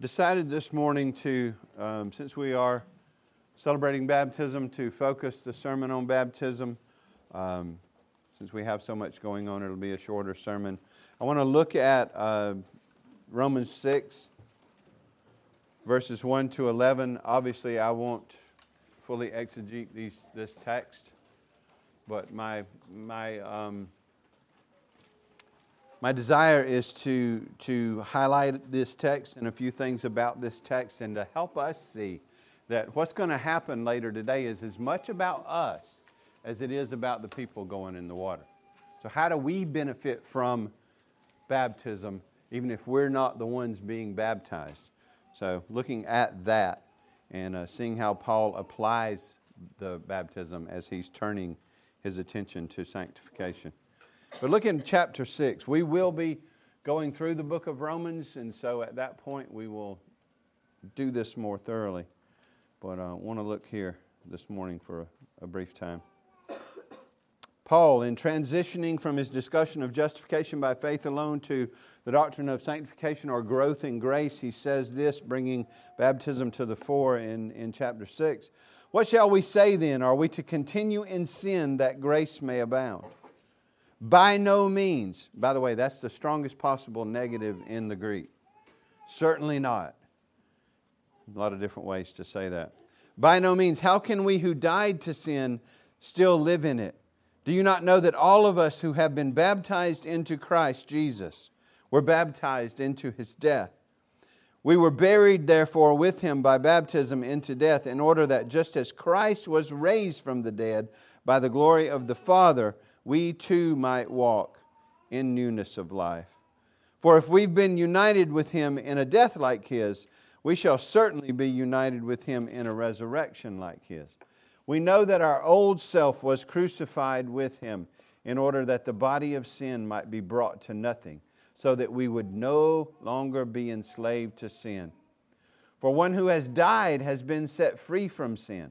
decided this morning to, um, since we are celebrating baptism, to focus the sermon on baptism. Um, since we have so much going on, it'll be a shorter sermon. I want to look at uh, Romans 6, verses 1 to 11. Obviously, I won't fully exegete these, this text, but my, my um, my desire is to, to highlight this text and a few things about this text and to help us see that what's going to happen later today is as much about us as it is about the people going in the water. So, how do we benefit from baptism even if we're not the ones being baptized? So, looking at that and uh, seeing how Paul applies the baptism as he's turning his attention to sanctification. But look in chapter 6. We will be going through the book of Romans, and so at that point we will do this more thoroughly. But uh, I want to look here this morning for a, a brief time. Paul, in transitioning from his discussion of justification by faith alone to the doctrine of sanctification or growth in grace, he says this, bringing baptism to the fore in, in chapter 6. What shall we say then? Are we to continue in sin that grace may abound? By no means. By the way, that's the strongest possible negative in the Greek. Certainly not. A lot of different ways to say that. By no means. How can we who died to sin still live in it? Do you not know that all of us who have been baptized into Christ Jesus were baptized into his death? We were buried, therefore, with him by baptism into death, in order that just as Christ was raised from the dead by the glory of the Father, we too might walk in newness of life. For if we've been united with him in a death like his, we shall certainly be united with him in a resurrection like his. We know that our old self was crucified with him in order that the body of sin might be brought to nothing, so that we would no longer be enslaved to sin. For one who has died has been set free from sin.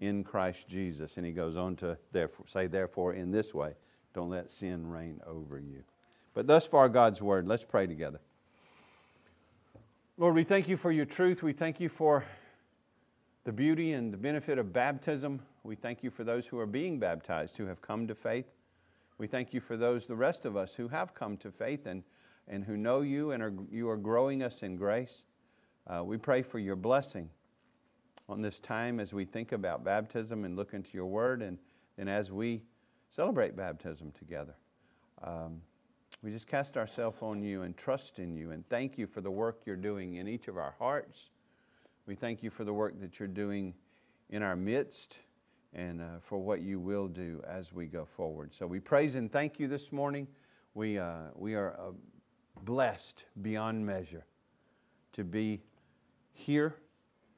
in Christ Jesus. And he goes on to therefore, say, therefore, in this way, don't let sin reign over you. But thus far, God's word. Let's pray together. Lord, we thank you for your truth. We thank you for the beauty and the benefit of baptism. We thank you for those who are being baptized, who have come to faith. We thank you for those, the rest of us, who have come to faith and, and who know you and are, you are growing us in grace. Uh, we pray for your blessing on this time as we think about baptism and look into your word and then as we celebrate baptism together. Um, we just cast ourselves on you and trust in you and thank you for the work you're doing in each of our hearts. We thank you for the work that you're doing in our midst and uh, for what you will do as we go forward. So we praise and thank you this morning. We, uh, we are uh, blessed beyond measure to be here,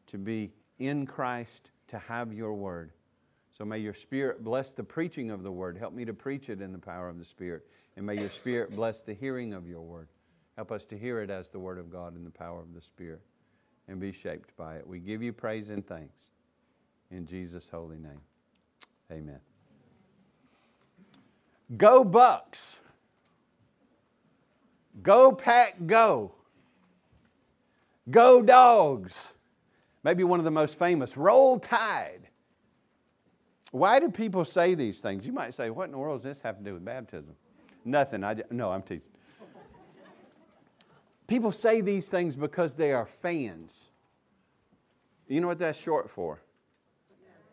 to be in Christ to have your word. So may your Spirit bless the preaching of the word. Help me to preach it in the power of the Spirit. And may your Spirit bless the hearing of your word. Help us to hear it as the word of God in the power of the Spirit and be shaped by it. We give you praise and thanks. In Jesus' holy name. Amen. Go Bucks. Go Pack Go. Go Dogs maybe one of the most famous, Roll Tide. Why do people say these things? You might say, what in the world does this have to do with baptism? Nothing. I, no, I'm teasing. People say these things because they are fans. You know what that's short for?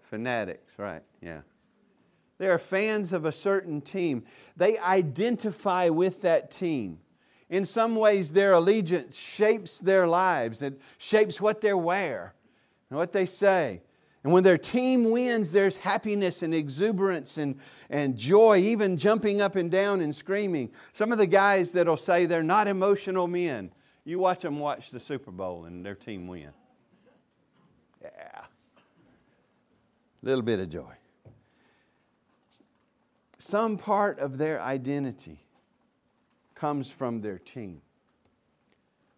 Fanatics, right? Yeah. They are fans of a certain team. They identify with that team. In some ways, their allegiance shapes their lives, it shapes what they wear, and what they say. And when their team wins, there's happiness and exuberance and, and joy, even jumping up and down and screaming. Some of the guys that'll say they're not emotional men, You watch them watch the Super Bowl and their team win. Yeah. A little bit of joy. Some part of their identity comes from their team.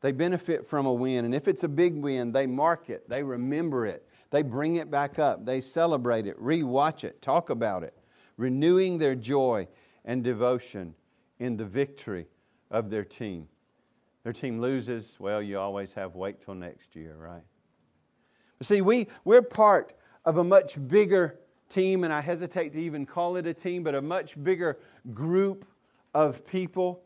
They benefit from a win, and if it's a big win, they mark it, they remember it, they bring it back up, they celebrate it, rewatch it, talk about it, renewing their joy and devotion in the victory of their team. Their team loses, well, you always have wait till next year, right? But see, we, we're part of a much bigger team, and I hesitate to even call it a team, but a much bigger group of people.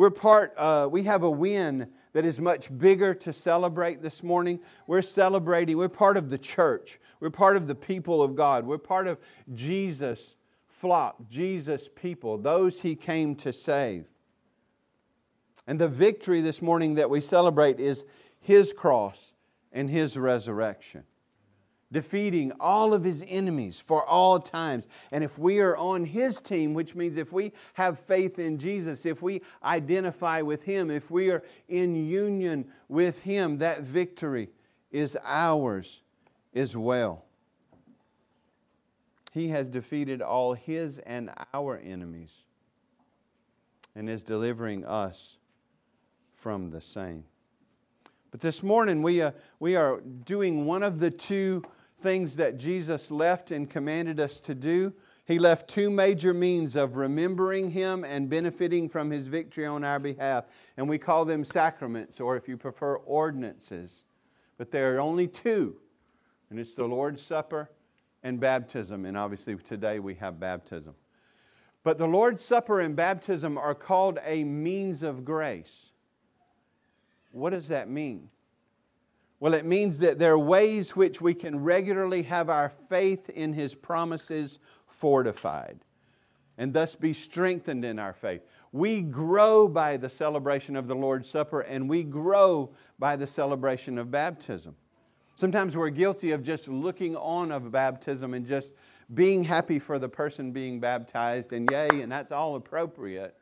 We're part, uh, we have a win that is much bigger to celebrate this morning. We're celebrating, we're part of the church. We're part of the people of God. We're part of Jesus' flock, Jesus' people, those he came to save. And the victory this morning that we celebrate is his cross and his resurrection defeating all of his enemies for all times. And if we are on his team, which means if we have faith in Jesus, if we identify with him, if we are in union with him, that victory is ours as well. He has defeated all his and our enemies and is delivering us from the same. But this morning we, uh, we are doing one of the two things that Jesus left and commanded us to do. He left two major means of remembering Him and benefiting from His victory on our behalf. And we call them sacraments, or if you prefer, ordinances. But there are only two, and it's the Lord's Supper and baptism. And obviously, today we have baptism. But the Lord's Supper and baptism are called a means of grace. What does that mean? Well, it means that there are ways which we can regularly have our faith in His promises fortified and thus be strengthened in our faith. We grow by the celebration of the Lord's Supper and we grow by the celebration of baptism. Sometimes we're guilty of just looking on of baptism and just being happy for the person being baptized and yay, and that's all appropriate.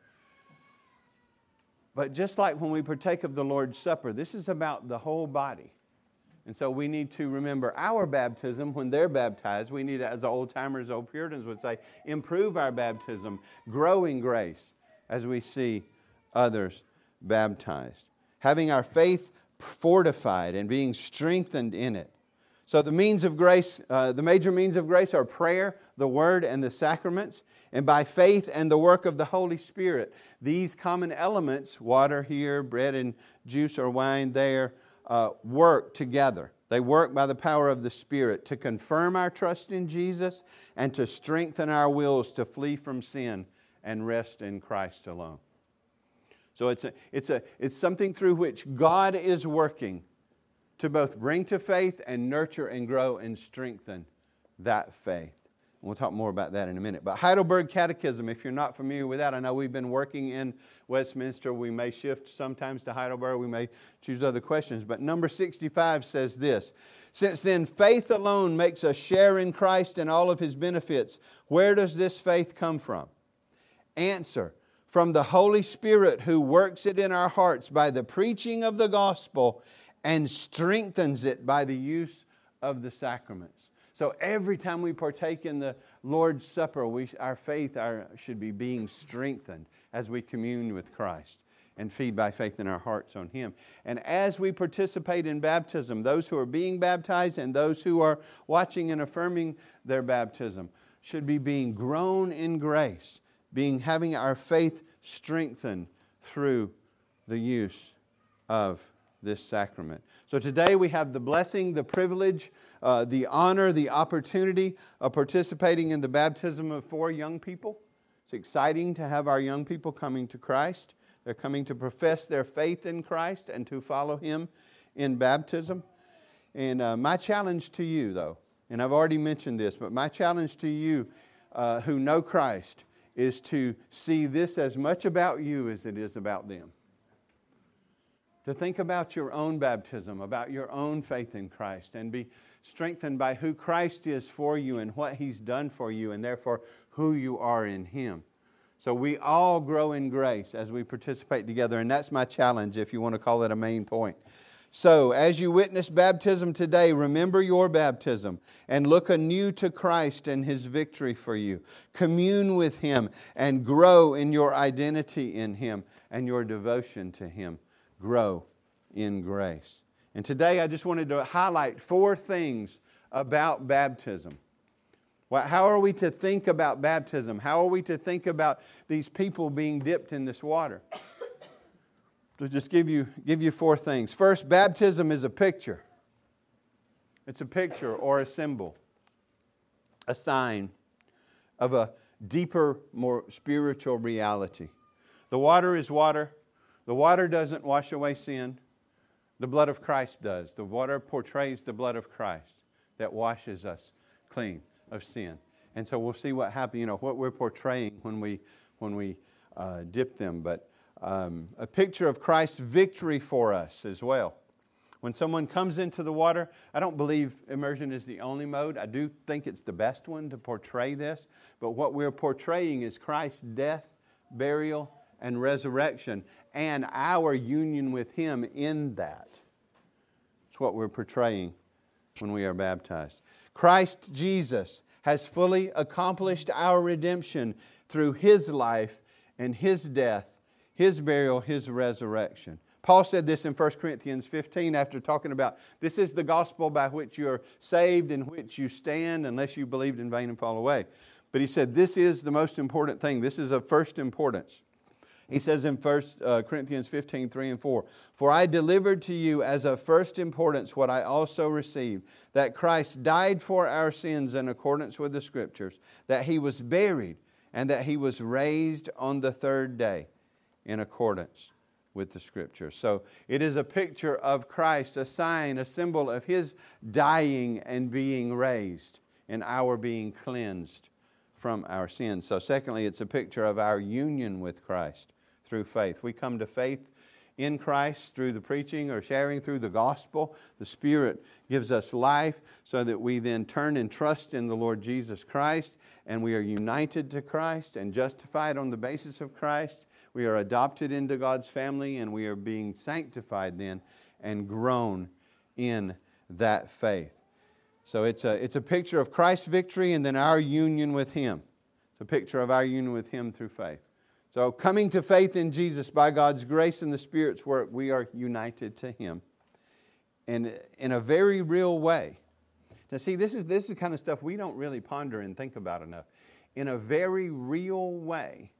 But just like when we partake of the Lord's Supper, this is about the whole body. And so we need to remember our baptism when they're baptized. We need, as the old timers, old Puritans would say, improve our baptism, grow in grace as we see others baptized. Having our faith fortified and being strengthened in it. So the means of grace, uh, the major means of grace are prayer, the word, and the sacraments. And by faith and the work of the Holy Spirit, these common elements, water here, bread and juice or wine there, uh, work together. They work by the power of the Spirit to confirm our trust in Jesus and to strengthen our wills to flee from sin and rest in Christ alone. So it's, a, it's, a, it's something through which God is working to both bring to faith and nurture and grow and strengthen that faith. We'll talk more about that in a minute. But Heidelberg Catechism, if you're not familiar with that, I know we've been working in Westminster. We may shift sometimes to Heidelberg. We may choose other questions. But number 65 says this Since then, faith alone makes us share in Christ and all of his benefits. Where does this faith come from? Answer From the Holy Spirit who works it in our hearts by the preaching of the gospel and strengthens it by the use of the sacraments. So every time we partake in the Lord's Supper, we, our faith our, should be being strengthened as we commune with Christ and feed by faith in our hearts on Him. And as we participate in baptism, those who are being baptized and those who are watching and affirming their baptism should be being grown in grace, being having our faith strengthened through the use of this sacrament. So today we have the blessing, the privilege uh, the honor, the opportunity of participating in the baptism of four young people. It's exciting to have our young people coming to Christ. They're coming to profess their faith in Christ and to follow Him in baptism. And uh, my challenge to you, though, and I've already mentioned this, but my challenge to you uh, who know Christ is to see this as much about you as it is about them. To think about your own baptism, about your own faith in Christ, and be strengthened by who Christ is for you and what He's done for you, and therefore who you are in Him. So we all grow in grace as we participate together, and that's my challenge if you want to call it a main point. So, as you witness baptism today, remember your baptism and look anew to Christ and His victory for you. Commune with Him and grow in your identity in Him and your devotion to Him. Grow in grace. And today I just wanted to highlight four things about baptism. How are we to think about baptism? How are we to think about these people being dipped in this water? to just give you, give you four things. First, baptism is a picture. It's a picture or a symbol, a sign of a deeper, more spiritual reality. The water is water. The water doesn't wash away sin. The blood of Christ does. The water portrays the blood of Christ that washes us clean of sin. And so we'll see what happens, you know, what we're portraying when we, when we uh, dip them. But um, a picture of Christ's victory for us as well. When someone comes into the water, I don't believe immersion is the only mode. I do think it's the best one to portray this. But what we're portraying is Christ's death, burial, and resurrection, and our union with Him in that. It's what we're portraying when we are baptized. Christ Jesus has fully accomplished our redemption through His life and His death his burial, his resurrection. Paul said this in 1 Corinthians 15 after talking about this is the gospel by which you are saved, in which you stand, unless you believed in vain and fall away. But he said this is the most important thing. This is of first importance. He says in 1 uh, Corinthians 15, 3 and 4, For I delivered to you as of first importance what I also received, that Christ died for our sins in accordance with the Scriptures, that he was buried, and that he was raised on the third day in accordance with the scripture. So it is a picture of Christ, a sign, a symbol of his dying and being raised and our being cleansed from our sins. So, secondly, it's a picture of our union with Christ through faith. We come to faith in Christ through the preaching or sharing through the gospel. The Spirit gives us life so that we then turn and trust in the Lord Jesus Christ and we are united to Christ and justified on the basis of Christ we are adopted into God's family and we are being sanctified then and grown in that faith. So it's a, it's a picture of Christ's victory and then our union with Him. It's a picture of our union with Him through faith. So, coming to faith in Jesus by God's grace and the Spirit's work, we are united to Him. And in a very real way. Now, see, this is, this is the kind of stuff we don't really ponder and think about enough. In a very real way,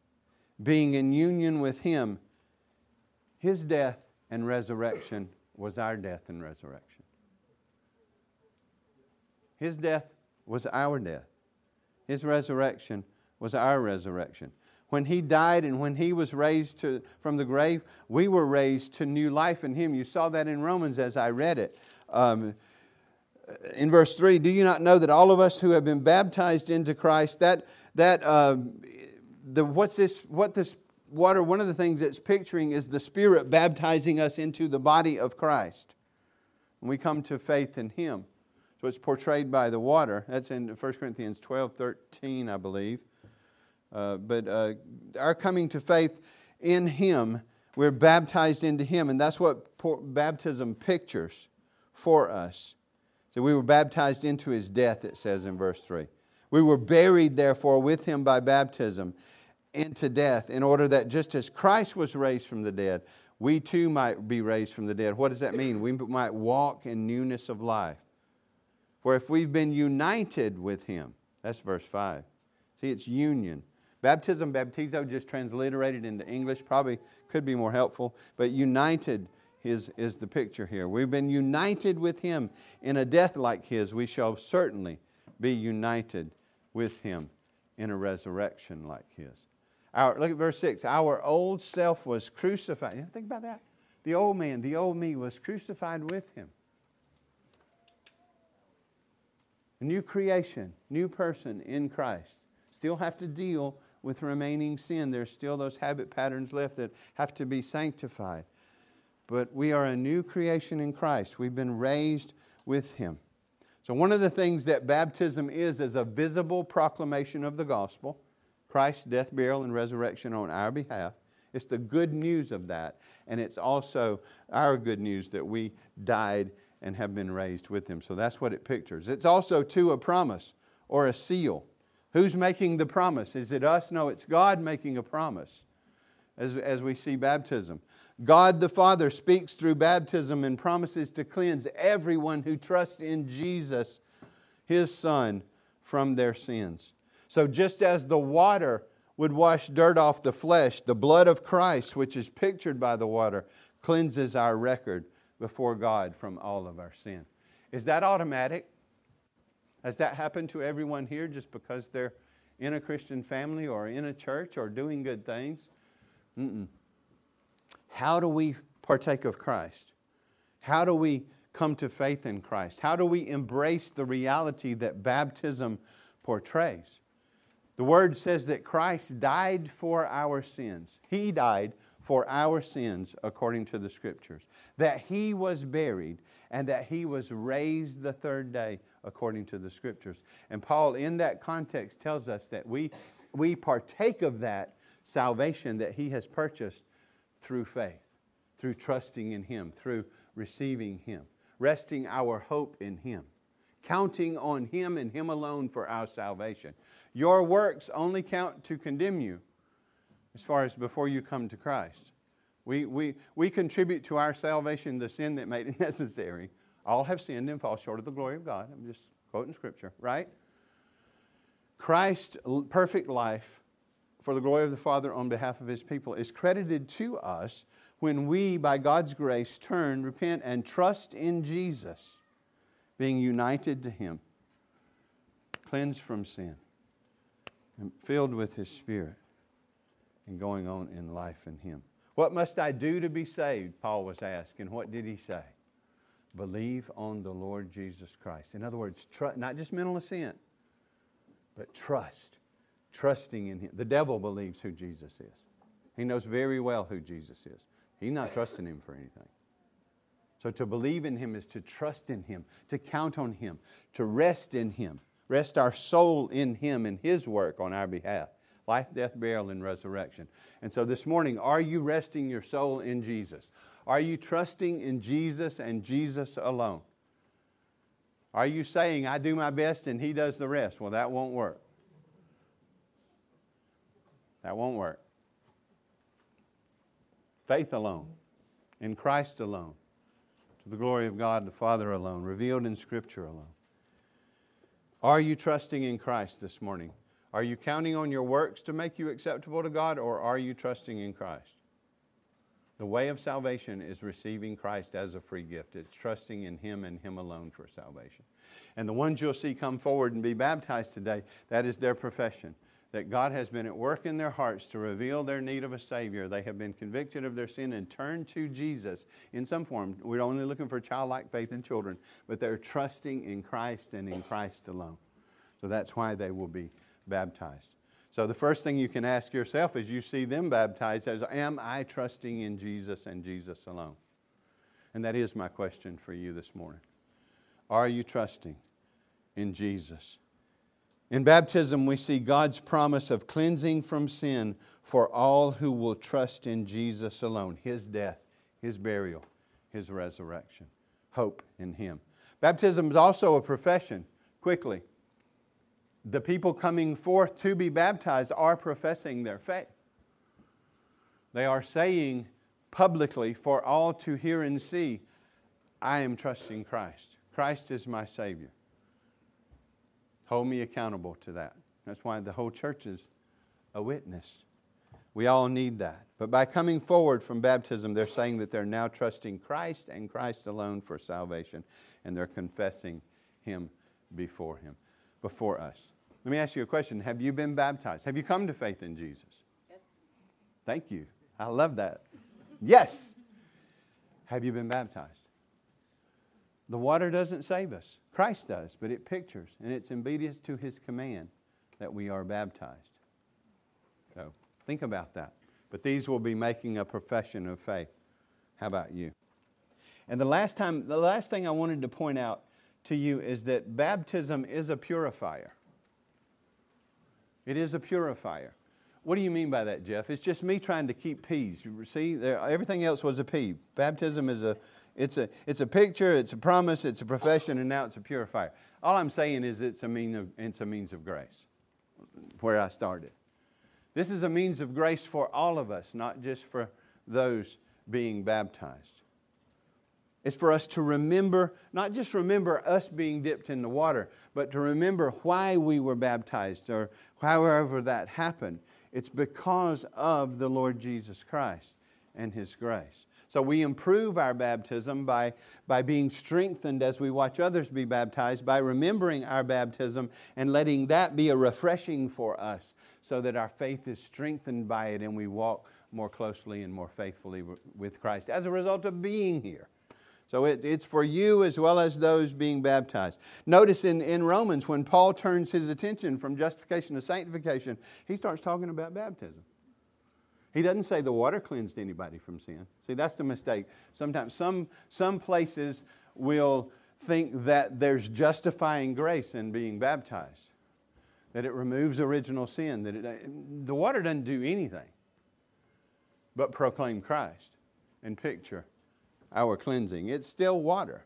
being in union with Him, His death and resurrection was our death and resurrection. His death was our death. His resurrection was our resurrection. When He died and when He was raised to, from the grave, we were raised to new life in Him. You saw that in Romans as I read it. Um, in verse 3, do you not know that all of us who have been baptized into Christ, that, that uh, the, what's this, what this water, one of the things it's picturing is the Spirit baptizing us into the body of Christ. When we come to faith in Him. So it's portrayed by the water. That's in 1 Corinthians 12, 13, I believe. Uh, but uh, our coming to faith in Him, we're baptized into Him, and that's what baptism pictures for us. So we were baptized into His death, it says in verse 3. We were buried, therefore, with Him by baptism into death, in order that just as Christ was raised from the dead, we too might be raised from the dead. What does that mean? We might walk in newness of life. For if we've been united with Him, that's verse 5. See, it's union. Baptism, baptizo, just transliterated into English, probably could be more helpful, but united is, is the picture here. We've been united with Him in a death like His. We shall certainly be united with Him in a resurrection like His. Our, look at verse 6. Our old self was crucified. You think about that? The old man, the old me was crucified with him. A new creation, new person in Christ. Still have to deal with remaining sin. There's still those habit patterns left that have to be sanctified. But we are a new creation in Christ. We've been raised with him. So, one of the things that baptism is, is a visible proclamation of the gospel. Christ's death, burial, and resurrection on our behalf. It's the good news of that. And it's also our good news that we died and have been raised with him. So that's what it pictures. It's also, too, a promise or a seal. Who's making the promise? Is it us? No, it's God making a promise as, as we see baptism. God the Father speaks through baptism and promises to cleanse everyone who trusts in Jesus, his Son, from their sins. So, just as the water would wash dirt off the flesh, the blood of Christ, which is pictured by the water, cleanses our record before God from all of our sin. Is that automatic? Has that happened to everyone here just because they're in a Christian family or in a church or doing good things? Mm-mm. How do we partake of Christ? How do we come to faith in Christ? How do we embrace the reality that baptism portrays? The word says that Christ died for our sins. He died for our sins according to the scriptures, that he was buried and that he was raised the third day according to the scriptures. And Paul, in that context, tells us that we, we partake of that salvation that he has purchased through faith, through trusting in him, through receiving him, resting our hope in him, counting on him and him alone for our salvation. Your works only count to condemn you as far as before you come to Christ. We, we, we contribute to our salvation the sin that made it necessary. All have sinned and fall short of the glory of God. I'm just quoting scripture, right? Christ's perfect life for the glory of the Father on behalf of his people is credited to us when we, by God's grace, turn, repent, and trust in Jesus, being united to him, cleansed from sin, and filled with his Spirit, and going on in life in him. What must I do to be saved? Paul was asking. What did he say? Believe on the Lord Jesus Christ. In other words, tr- not just mental assent, but trust trusting in Him. The devil believes who Jesus is. He knows very well who Jesus is. He's not trusting Him for anything. So to believe in Him is to trust in Him, to count on Him, to rest in Him, rest our soul in Him and His work on our behalf life, death, burial, and resurrection. And so this morning, are you resting your soul in Jesus? Are you trusting in Jesus and Jesus alone? Are you saying, I do my best and He does the rest? Well, that won't work. That won't work. Faith alone, in Christ alone, to the glory of God the Father alone, revealed in Scripture alone. Are you trusting in Christ this morning? Are you counting on your works to make you acceptable to God, or are you trusting in Christ? The way of salvation is receiving Christ as a free gift. It's trusting in Him and Him alone for salvation. And the ones you'll see come forward and be baptized today, that is their profession that God has been at work in their hearts to reveal their need of a Savior. They have been convicted of their sin and turned to Jesus in some form. We're only looking for childlike faith in children, but they're trusting in Christ and in Christ alone. So that's why they will be baptized. So the first thing you can ask yourself as you see them baptized is Am I trusting in Jesus and Jesus alone? And that is my question for you this morning. Are you trusting in Jesus? In baptism, we see God's promise of cleansing from sin for all who will trust in Jesus alone, His death, His burial, His resurrection. Hope in Him. Baptism is also a profession, quickly. The people coming forth to be baptized are professing their faith. They are saying publicly for all to hear and see, I am trusting Christ. Christ is my Savior. Hold me accountable to that. That's why the whole church is a witness. We all need that. But by coming forward from baptism, they're saying that they're now trusting Christ and Christ alone for salvation, and they're confessing Him before Him, before us. Let me ask you a question. Have you been baptized? Have you come to faith in Jesus? Yes. Thank you. I love that. yes. Have you been baptized? The water doesn't save us. Christ does, but it pictures and it's obedience to his command that we are baptized. So think about that. But these will be making a profession of faith. How about you? And the last time, the last thing I wanted to point out to you is that baptism is a purifier. It is a purifier. What do you mean by that, Jeff? It's just me trying to keep peace. You see, there, everything else was a P. Baptism is a, it's a, it's a picture, it's a promise, it's a profession, and now it's a purifier. All I'm saying is it's a, mean of, it's a means of grace, where I started. This is a means of grace for all of us, not just for those being baptized. It's for us to remember, not just remember us being dipped in the water, but to remember why we were baptized or however that happened. It's because of the Lord Jesus Christ and His grace. So we improve our baptism by, by being strengthened as we watch others be baptized, by remembering our baptism and letting that be a refreshing for us so that our faith is strengthened by it and we walk more closely and more faithfully with Christ as a result of being here. So it, it's for you as well as those being baptized. Notice in, in Romans, when Paul turns his attention from justification to sanctification, he starts talking about baptism. He doesn't say the water cleansed anybody from sin. See, that's the mistake. Sometimes some, some places will think that there's justifying grace in being baptized, that it removes original sin, that it, the water doesn't do anything but proclaim Christ and picture our cleansing. It's still water,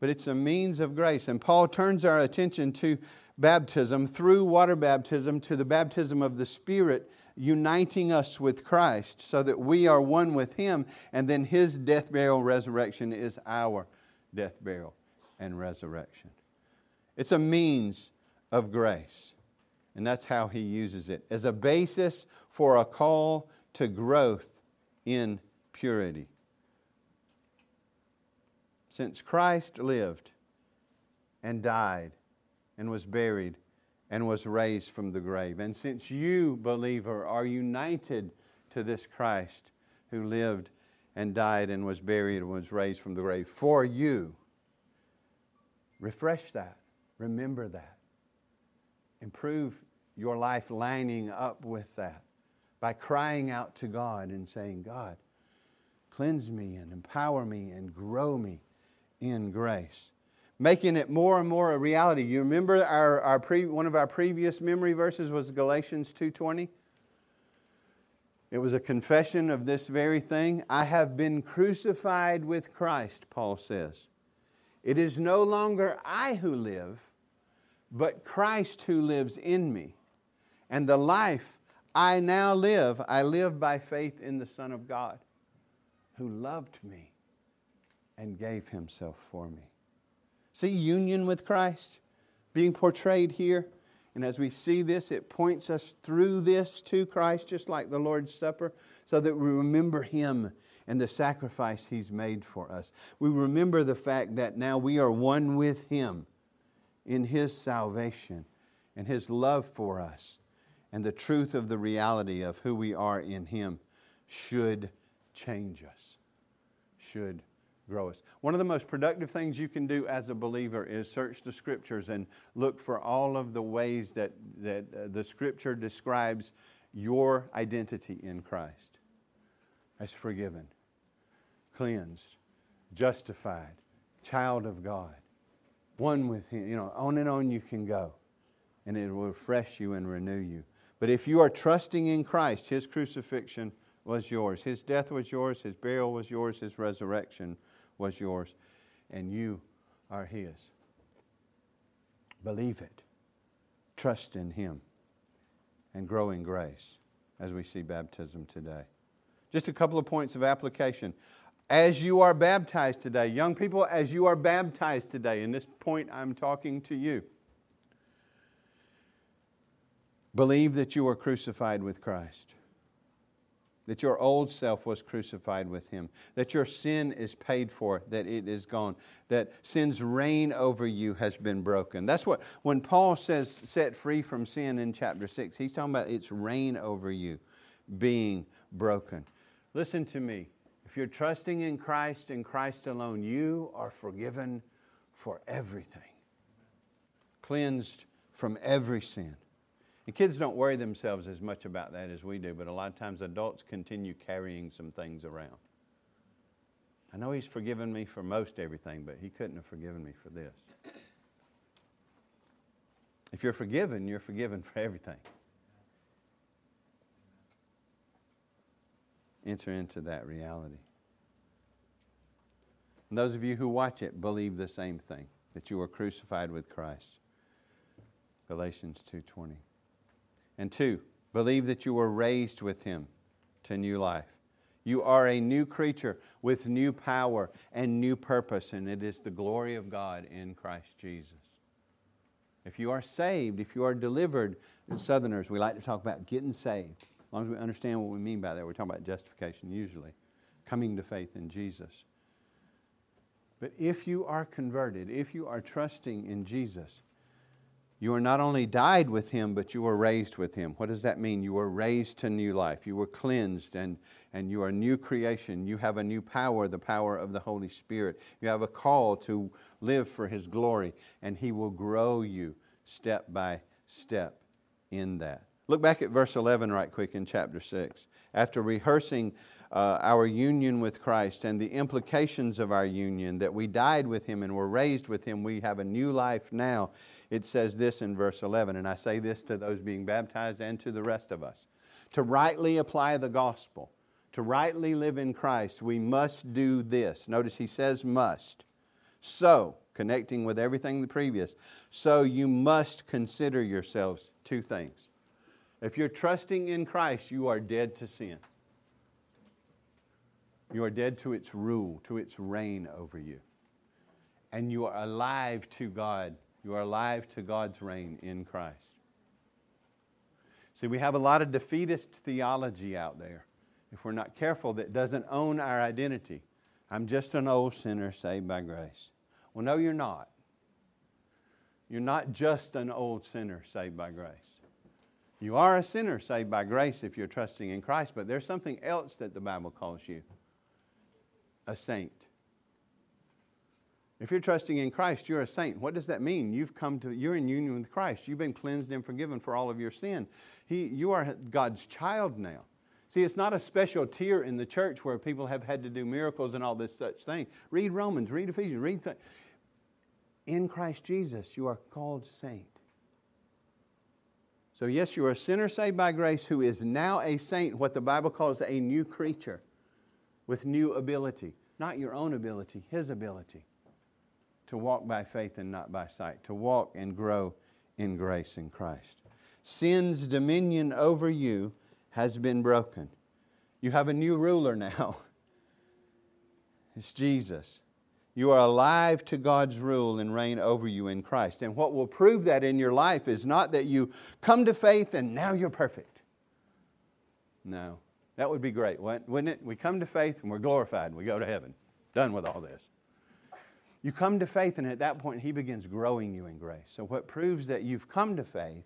but it's a means of grace. And Paul turns our attention to baptism through water baptism to the baptism of the Spirit, uniting us with Christ so that we are one with Him, and then His death, burial, resurrection is our death, burial, and resurrection. It's a means of grace, and that's how He uses it as a basis for a call to growth in purity since Christ lived and died and was buried and was raised from the grave. And since you, believer, are united to this Christ who lived and died and was buried and was raised from the grave for you, refresh that, remember that, improve your life lining up with that by crying out to God and saying, God, cleanse me and empower me and grow me in grace. Making it more and more a reality. You remember our, our pre, one of our previous memory verses was Galatians 2.20? It was a confession of this very thing. I have been crucified with Christ, Paul says. It is no longer I who live, but Christ who lives in me. And the life I now live, I live by faith in the Son of God who loved me and gave himself for me. See union with Christ being portrayed here. And as we see this, it points us through this to Christ, just like the Lord's Supper, so that we remember Him and the sacrifice He's made for us. We remember the fact that now we are one with Him in His salvation and His love for us. And the truth of the reality of who we are in Him should change us, should One of the most productive things you can do as a believer is search the scriptures and look for all of the ways that, that uh, the scripture describes your identity in Christ. As forgiven, cleansed, justified, child of God, one with Him. You know, on and on you can go, and it will refresh you and renew you. But if you are trusting in Christ, His crucifixion was yours, His death was yours, His burial was yours, His resurrection was yours, and you are His. Believe it. Trust in Him and grow in grace as we see baptism today. Just a couple of points of application. As you are baptized today, young people, as you are baptized today, in this point I'm talking to you, believe that you are crucified with Christ that your old self was crucified with him, that your sin is paid for, that it is gone, that sin's reign over you has been broken. That's what, when Paul says set free from sin in chapter 6, he's talking about its reign over you being broken. Listen to me. If you're trusting in Christ and Christ alone, you are forgiven for everything, cleansed from every sin. And kids don't worry themselves as much about that as we do, but a lot of times adults continue carrying some things around. I know He's forgiven me for most everything, but He couldn't have forgiven me for this. If you're forgiven, you're forgiven for everything. Enter into that reality. And those of you who watch it believe the same thing that you were crucified with Christ. Galatians 2:20. And 2, believe that you were raised with him to new life. You are a new creature with new power and new purpose, and it is the glory of God in Christ Jesus. If you are saved, if you are delivered, Southerners, we like to talk about getting saved. As long as we understand what we mean by that, we're talking about justification usually, coming to faith in Jesus. But if you are converted, if you are trusting in Jesus, you are not only died with him, but you were raised with him. What does that mean? You were raised to new life. You were cleansed and, and you are a new creation. You have a new power, the power of the Holy Spirit. You have a call to live for his glory, and he will grow you step by step in that. Look back at verse 11 right quick in chapter 6. After rehearsing uh, our union with Christ and the implications of our union, that we died with Him and were raised with Him, we have a new life now. It says this in verse 11, and I say this to those being baptized and to the rest of us. To rightly apply the gospel, to rightly live in Christ, we must do this. Notice He says must. So, connecting with everything the previous, so you must consider yourselves two things. If you're trusting in Christ, you are dead to sin. You are dead to its rule, to its reign over you. And you are alive to God. You are alive to God's reign in Christ. See, we have a lot of defeatist theology out there, if we're not careful, that doesn't own our identity. I'm just an old sinner saved by grace. Well, no, you're not. You're not just an old sinner saved by grace. You are a sinner saved by grace if you're trusting in Christ, but there's something else that the Bible calls you a saint. If you're trusting in Christ, you're a saint. What does that mean? You've come to, you're in union with Christ. You've been cleansed and forgiven for all of your sin. He, you are God's child now. See, it's not a special tier in the church where people have had to do miracles and all this such thing. Read Romans, read Ephesians, read. Th- in Christ Jesus, you are called saint. So, yes, you are a sinner saved by grace who is now a saint, what the Bible calls a new creature with new ability, not your own ability, His ability to walk by faith and not by sight, to walk and grow in grace in Christ. Sin's dominion over you has been broken. You have a new ruler now. It's Jesus. You are alive to God's rule and reign over you in Christ. And what will prove that in your life is not that you come to faith and now you're perfect. No. That would be great, wouldn't it? We come to faith and we're glorified and we go to heaven. Done with all this. You come to faith, and at that point, He begins growing you in grace. So, what proves that you've come to faith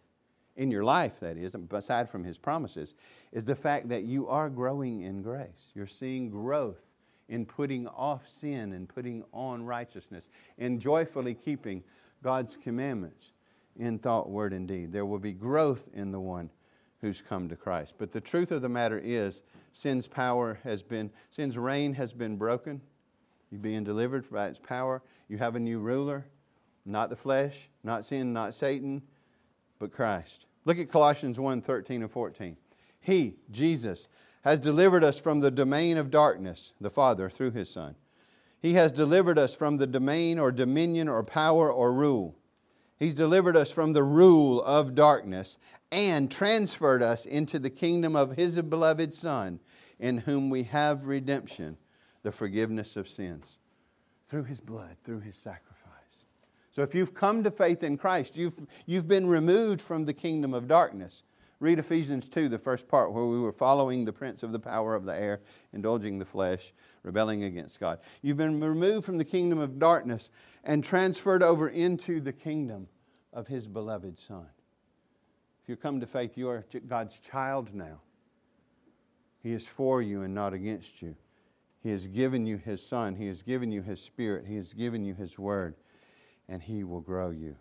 in your life, that is, aside from His promises, is the fact that you are growing in grace. You're seeing growth in putting off sin and putting on righteousness, in joyfully keeping God's commandments in thought, word, and deed. There will be growth in the one who's come to Christ. But the truth of the matter is, sin's power has been, sin's reign has been broken. You're being delivered by its power. You have a new ruler, not the flesh, not sin, not Satan, but Christ. Look at Colossians 1 13 and 14. He, Jesus, has delivered us from the domain of darkness, the Father, through His Son. He has delivered us from the domain or dominion or power or rule. He's delivered us from the rule of darkness and transferred us into the kingdom of His beloved Son, in whom we have redemption, the forgiveness of sins, through His blood, through His sacrifice. So if you've come to faith in Christ, you've, you've been removed from the kingdom of darkness. Read Ephesians 2, the first part, where we were following the prince of the power of the air, indulging the flesh, rebelling against God. You've been removed from the kingdom of darkness and transferred over into the kingdom of His beloved Son. If you come to faith, you are God's child now. He is for you and not against you. He has given you His Son. He has given you His Spirit. He has given you His Word. And He will grow you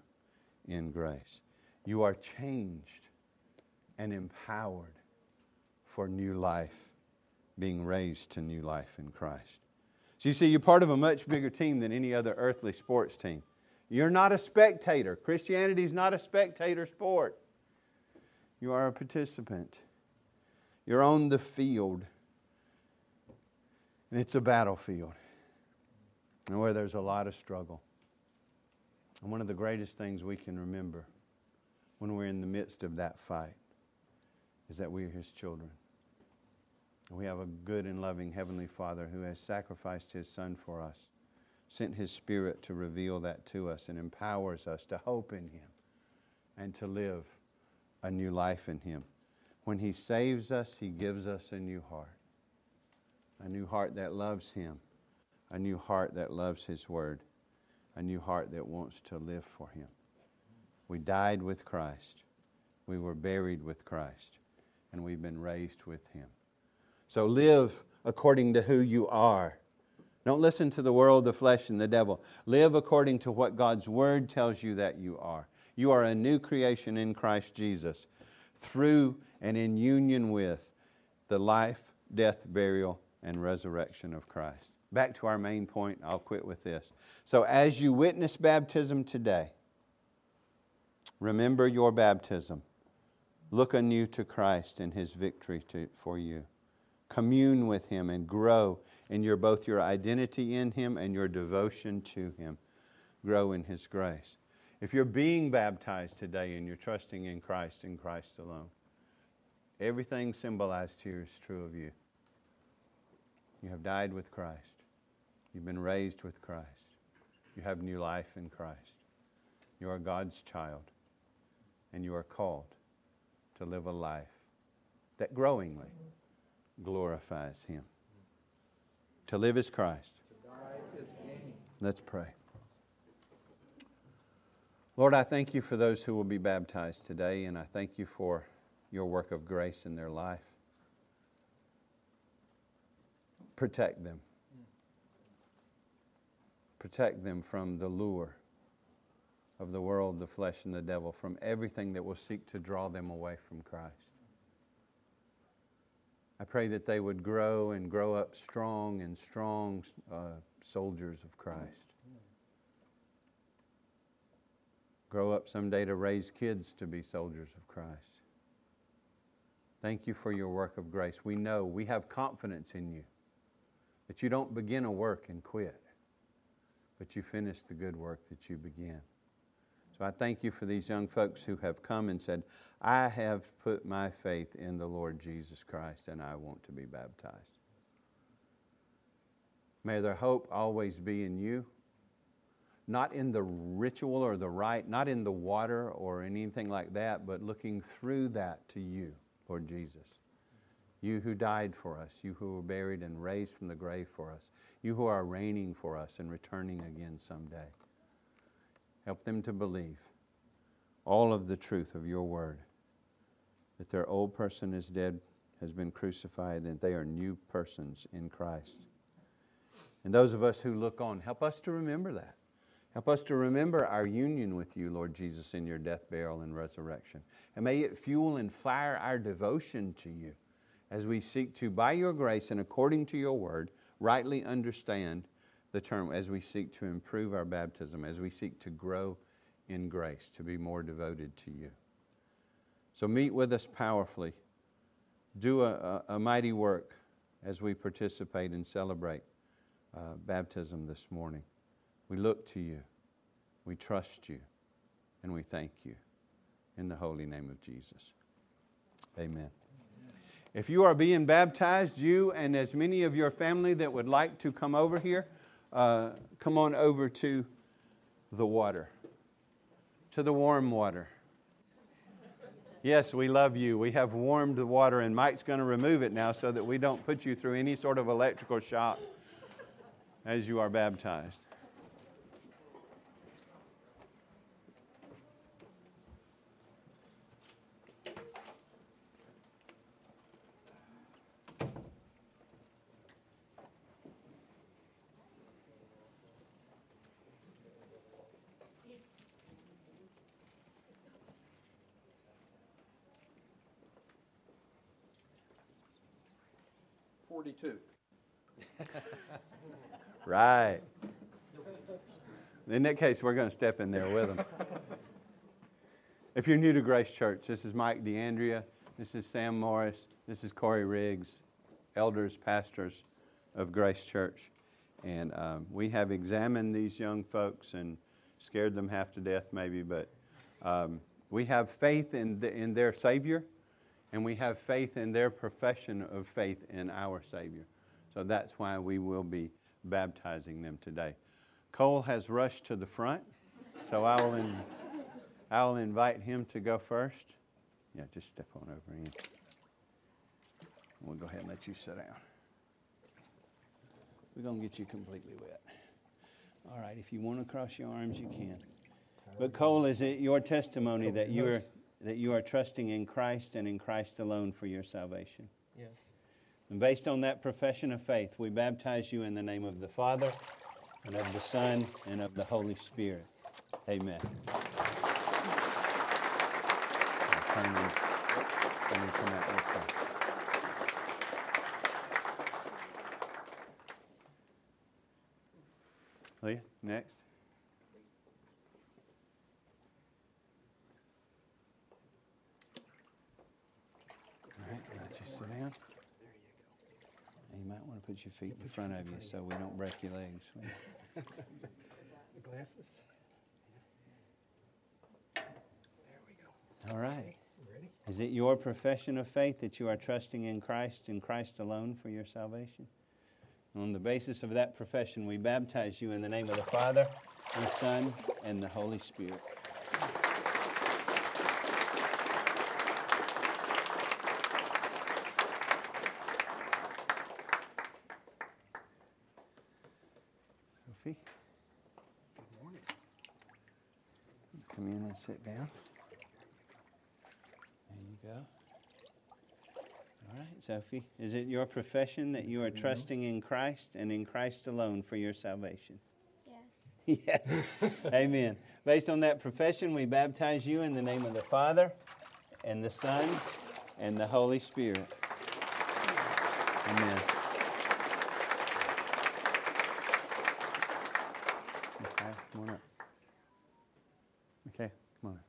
in grace. You are changed and empowered for new life, being raised to new life in Christ. So you see, you're part of a much bigger team than any other earthly sports team. You're not a spectator. Christianity is not a spectator sport. You are a participant. You're on the field. It's a battlefield. And where there's a lot of struggle. And one of the greatest things we can remember when we're in the midst of that fight is that we are His children. We have a good and loving Heavenly Father who has sacrificed His Son for us, sent His Spirit to reveal that to us, and empowers us to hope in Him and to live a new life in Him. When He saves us, He gives us a new heart, a new heart that loves Him, a new heart that loves His Word, a new heart that wants to live for Him. We died with Christ, we were buried with Christ, and we've been raised with Him. So live according to who you are. Don't listen to the world, the flesh, and the devil. Live according to what God's Word tells you that you are. You are a new creation in Christ Jesus through and in union with the life, death, burial, and resurrection of Christ. Back to our main point, I'll quit with this. So, as you witness baptism today, remember your baptism. Look anew to Christ and his victory to, for you. Commune with him and grow in your both your identity in him and your devotion to him. Grow in his grace. If you're being baptized today and you're trusting in Christ and Christ alone, everything symbolized here is true of you. You have died with Christ. You've been raised with Christ. You have new life in Christ. You are God's child. And you are called to live a life that growingly glorifies Him. To live as Christ. Let's pray. Lord, I thank you for those who will be baptized today, and I thank you for your work of grace in their life. Protect them. Protect them from the lure of the world, the flesh, and the devil, from everything that will seek to draw them away from Christ. I pray that they would grow and grow up strong and strong uh, soldiers of Christ. grow up someday to raise kids to be soldiers of Christ. Thank you for your work of grace. We know, we have confidence in you that you don't begin a work and quit, but you finish the good work that you begin. So I thank you for these young folks who have come and said, I have put my faith in the Lord Jesus Christ and I want to be baptized. May their hope always be in you not in the ritual or the rite, not in the water or anything like that, but looking through that to you, Lord Jesus. You who died for us, you who were buried and raised from the grave for us, you who are reigning for us and returning again someday. Help them to believe all of the truth of your word that their old person is dead, has been crucified, and they are new persons in Christ. And those of us who look on, help us to remember that. Help us to remember our union with you, Lord Jesus, in your death, burial, and resurrection. And may it fuel and fire our devotion to you as we seek to, by your grace and according to your word, rightly understand the term, as we seek to improve our baptism, as we seek to grow in grace, to be more devoted to you. So meet with us powerfully. Do a, a, mighty work as we participate and celebrate uh, baptism this morning. We look to you, we trust you, and we thank you. In the holy name of Jesus. Amen. If you are being baptized, you and as many of your family that would like to come over here, uh, come on over to the water, to the warm water. Yes, we love you. We have warmed the water, and Mike's going to remove it now so that we don't put you through any sort of electrical shock as you are baptized. 42. Right. In that case, we're going to step in there with them. if you're new to Grace Church, this is Mike DeAndrea. This is Sam Morris. This is Corey Riggs, elders, pastors of Grace Church. And um, we have examined these young folks and scared them half to death, maybe, but um, we have faith in, the, in their Savior, and we have faith in their profession of faith in our Savior. So that's why we will be baptizing them today. Cole has rushed to the front, so I will, in, I will invite him to go first. Yeah, just step on over in. We'll go ahead and let you sit down. We're going to get you completely wet. All right, if you want to cross your arms, you can. But Cole, is it your testimony that you are that you are trusting in Christ and in Christ alone for your salvation? Yes. And based on that profession of faith, we baptize you in the name of the Father and of the Son and of the Holy Spirit. Amen. Turn and- turn and come out this way. Leah, next. All right, let you sit down. You might want to put your feet in front of you so we don't break your legs. The glasses. All right. Ready? Is it your profession of faith that you are trusting in Christ and Christ alone for your salvation? On the basis of that profession, we baptize you in the name of the Father, the Son, and the Holy Spirit. Sophie, Good morning. come in and sit down. There you go. All right, Sophie. Is it your profession that you are trusting in Christ and in Christ alone for your salvation? Yes. Yes. Amen. Based on that profession, we baptize you in the name of the Father and the Son and the Holy Spirit. Amen. Okay, come on up. Okay, come on up.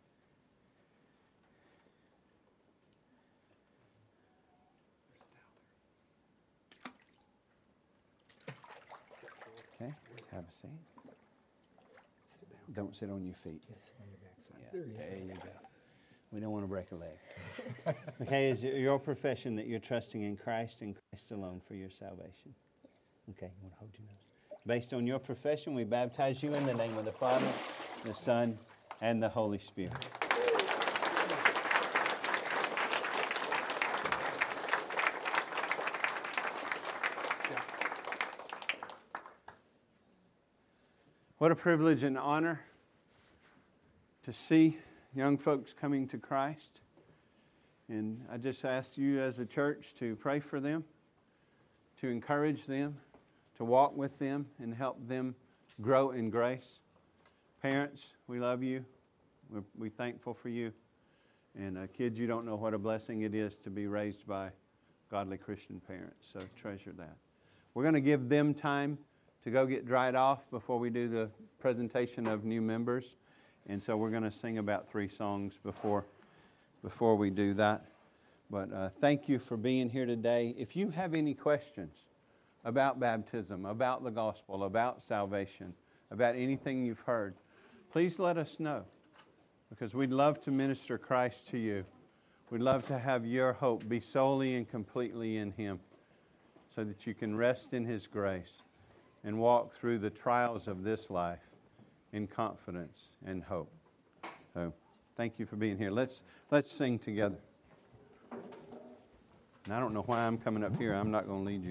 Okay, let's have a seat. Sit down. Don't sit on your feet. Yes, on your backside. Yeah, There you there go. you go. We don't want to break a leg. okay, is it your profession that you're trusting in Christ and Christ alone for your salvation? Yes. Okay, you want to hold your nose. Based on your profession, we baptize you in the name of the Father, the Son, and the Holy Spirit. What a privilege and honor to see young folks coming to Christ. And I just ask you as a church to pray for them, to encourage them, to walk with them, and help them grow in grace. Parents, we love you. We're, we're thankful for you. And uh, kids, you don't know what a blessing it is to be raised by godly Christian parents. So treasure that. We're going to give them time to go get dried off before we do the presentation of new members. And so we're going to sing about three songs before, before we do that. But uh, thank you for being here today. If you have any questions about baptism, about the gospel, about salvation, about anything you've heard, please let us know because we'd love to minister Christ to you. We'd love to have your hope be solely and completely in Him so that you can rest in His grace and walk through the trials of this life in confidence and hope. So, thank you for being here. Let's, let's sing together. And I don't know why I'm coming up here. I'm not going to lead you.